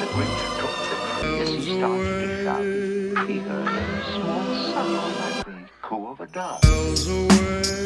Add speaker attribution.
Speaker 1: the creature took the tree as he started to shout. He heard a small sound like the coo of a dove.